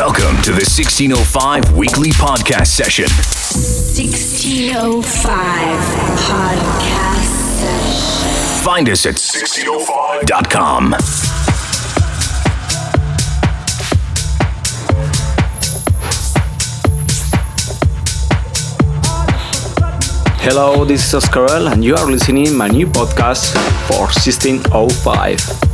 Welcome to the 1605 weekly podcast session. 1605 podcast session. Find us at 1605.com. Hello, this is Oscar L, and you are listening my new podcast for 1605.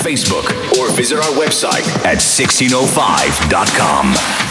Facebook or visit our website at 1605.com.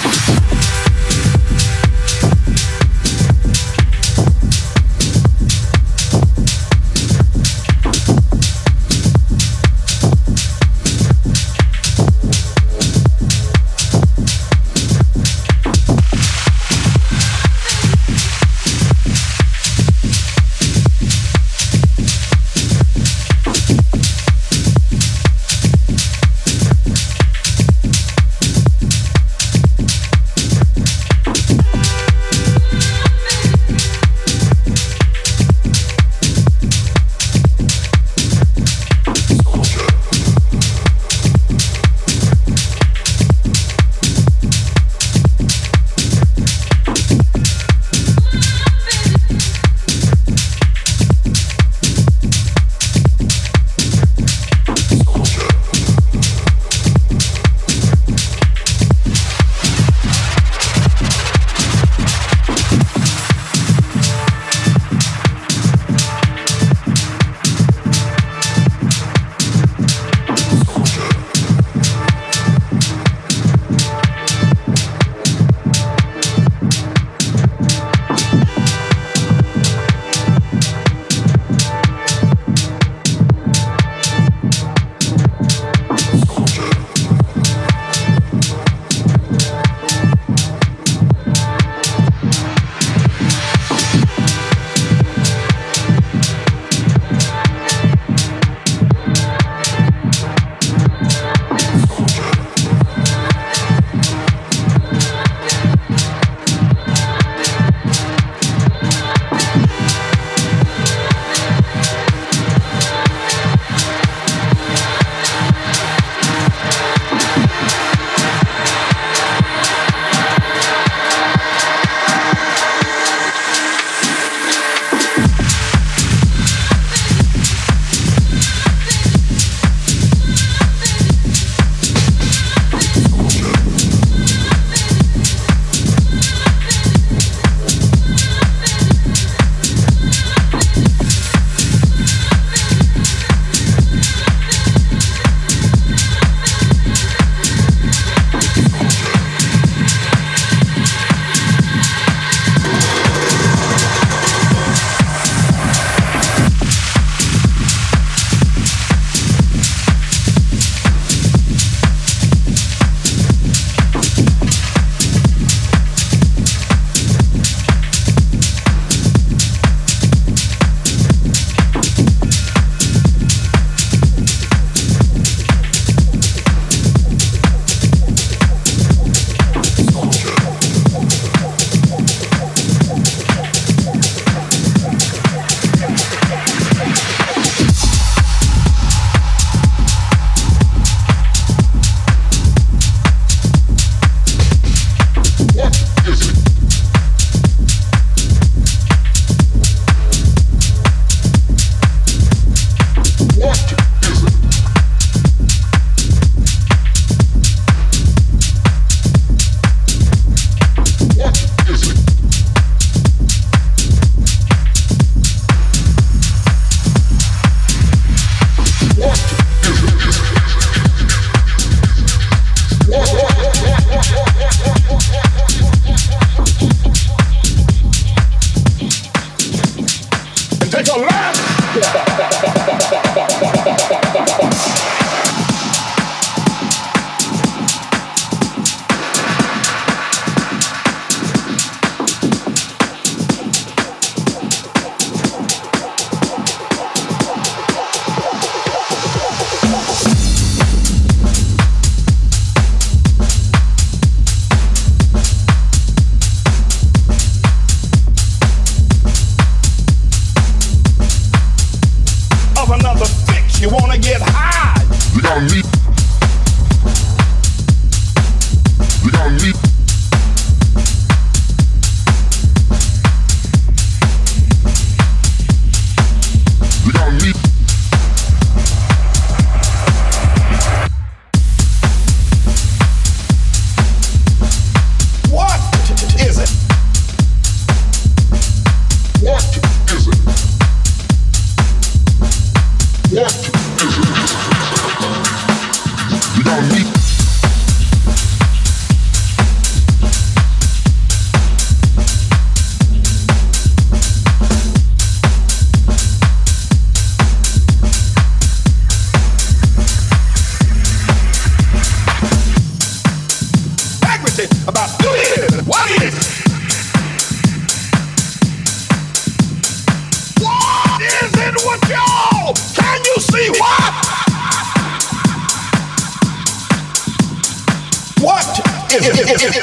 We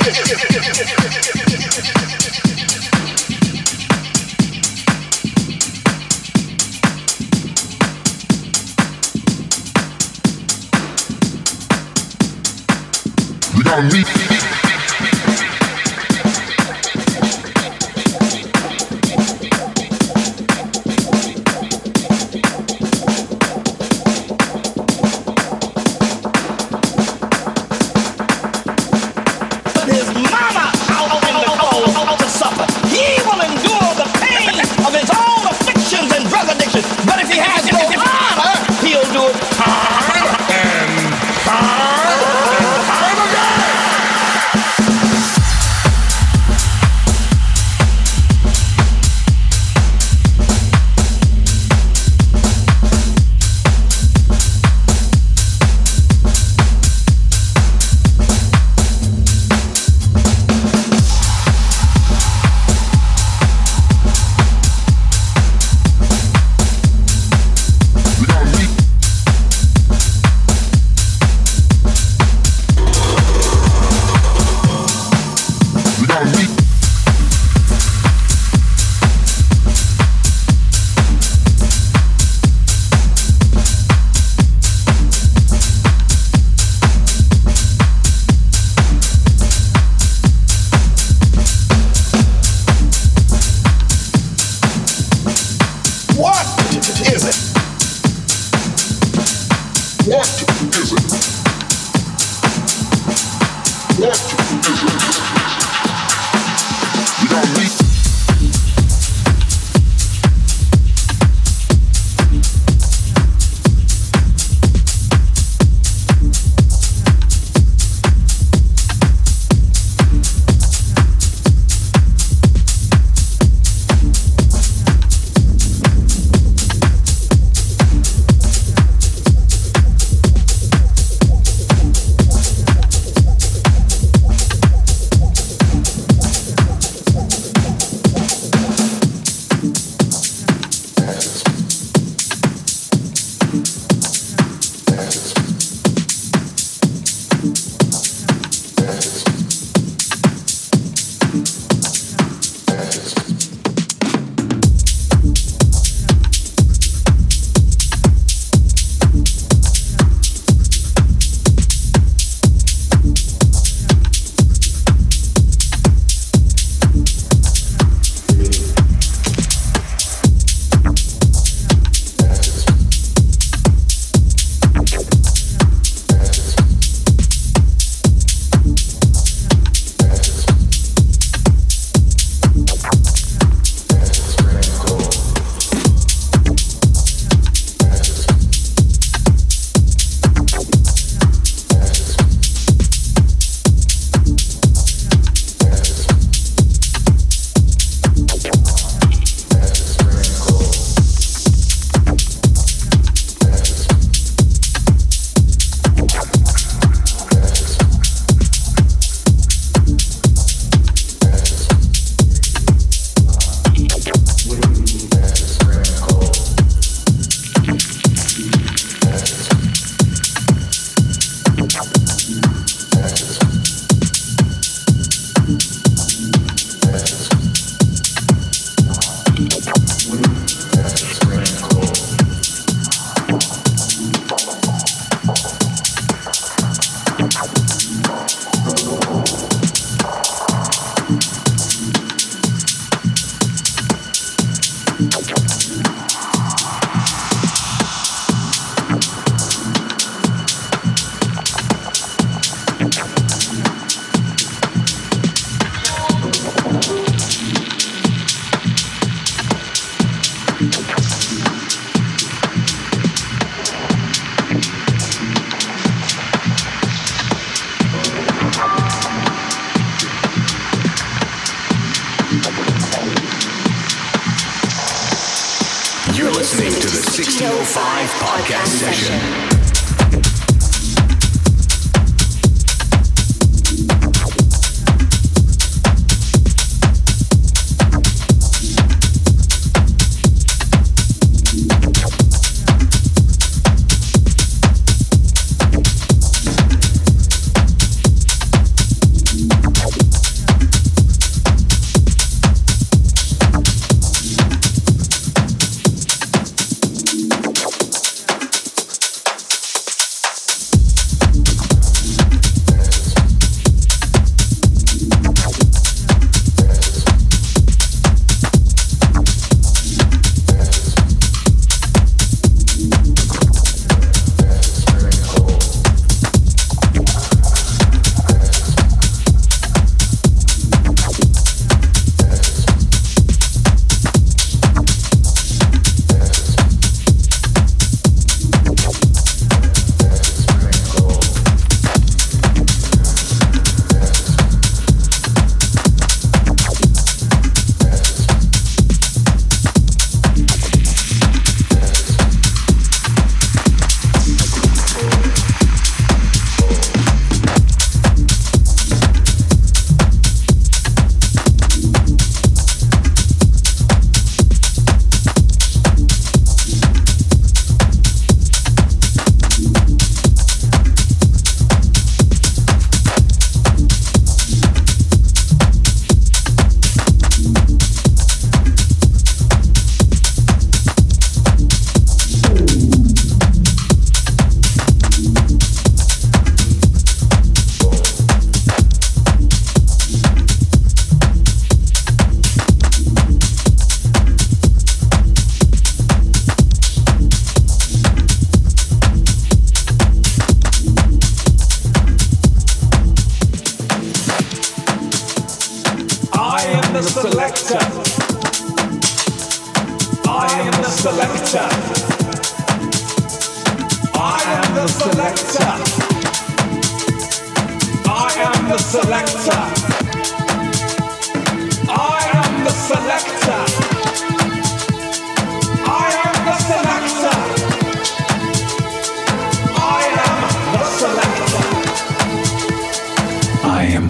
don't need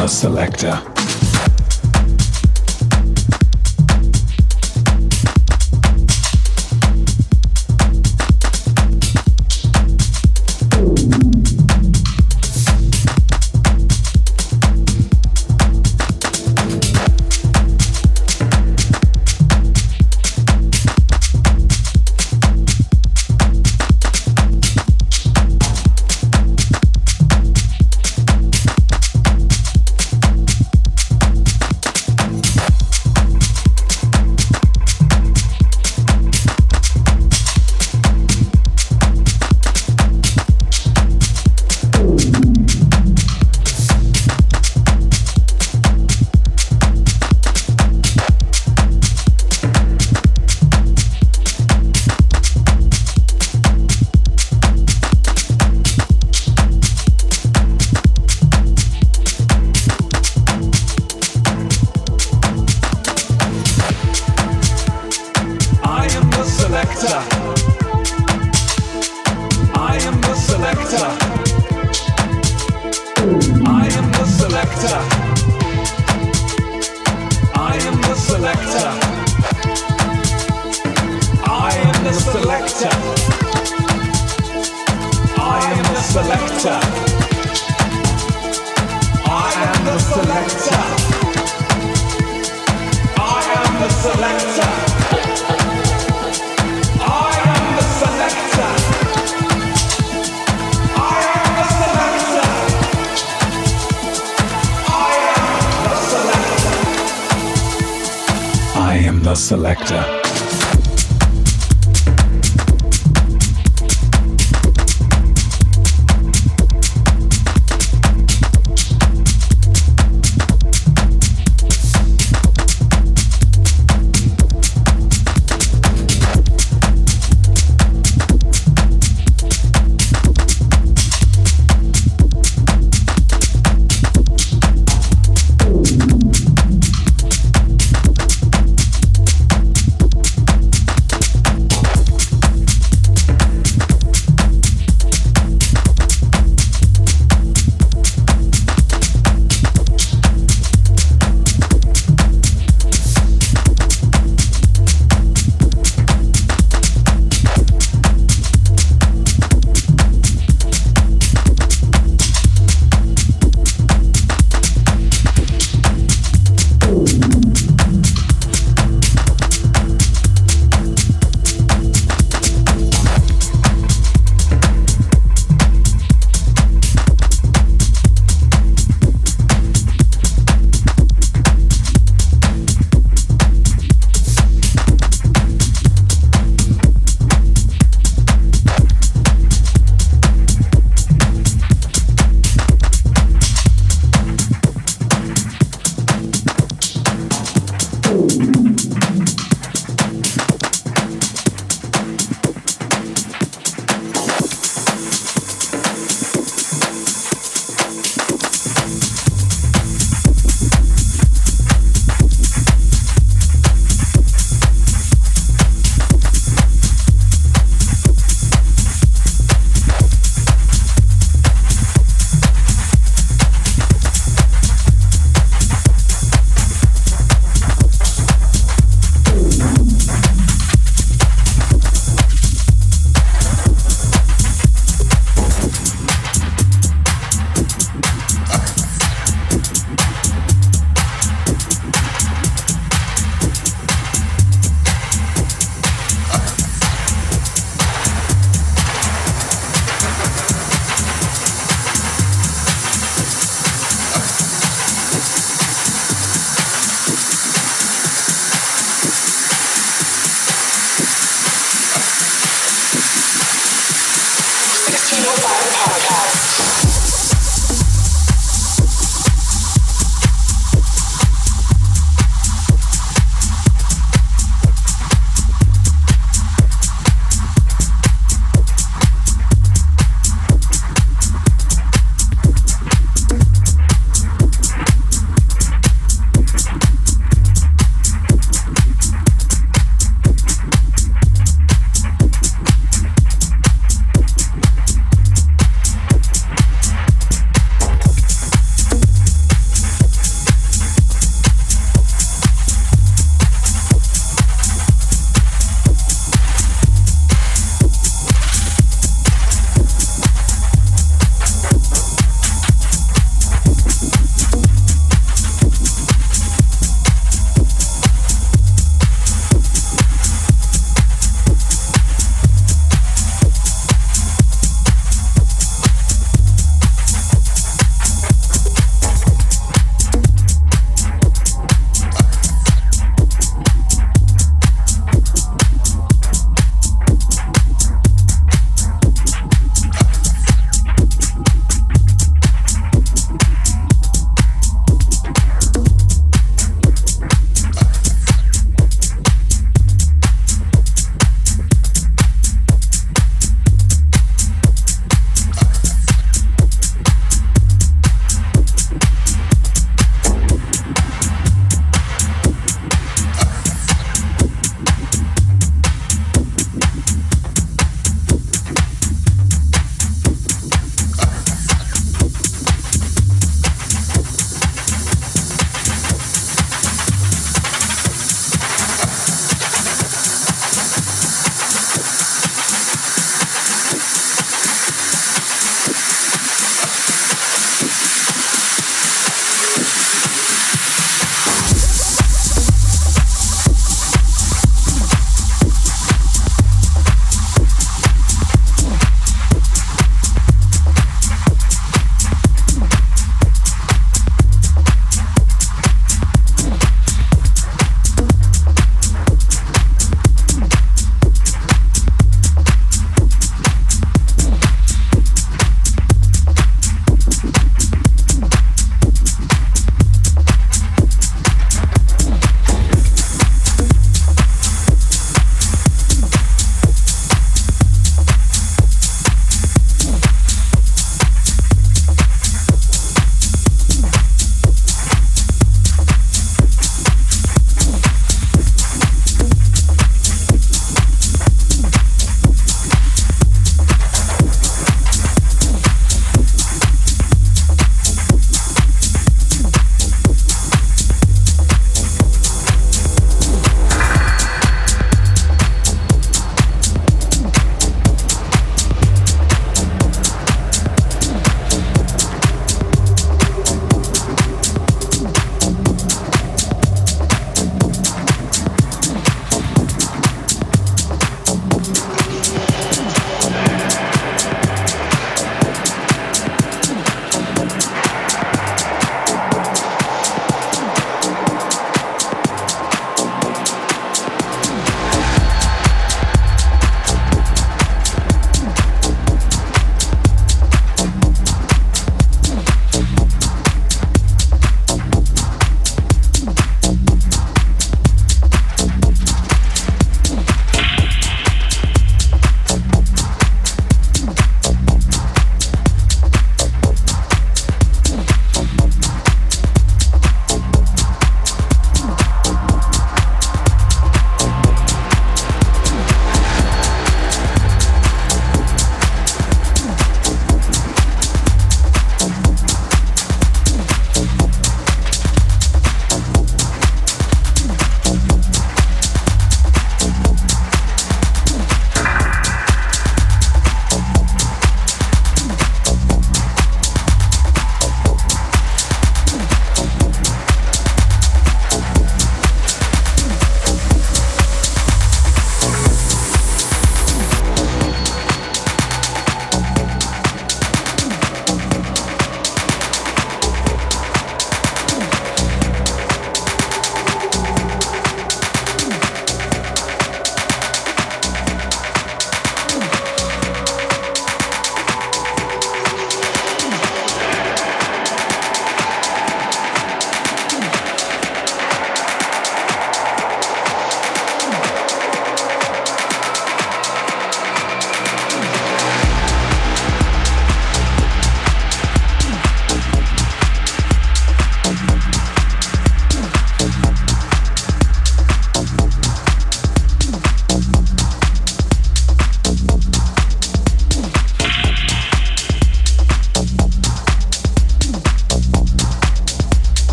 the selector. I am the selector.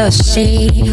Tides of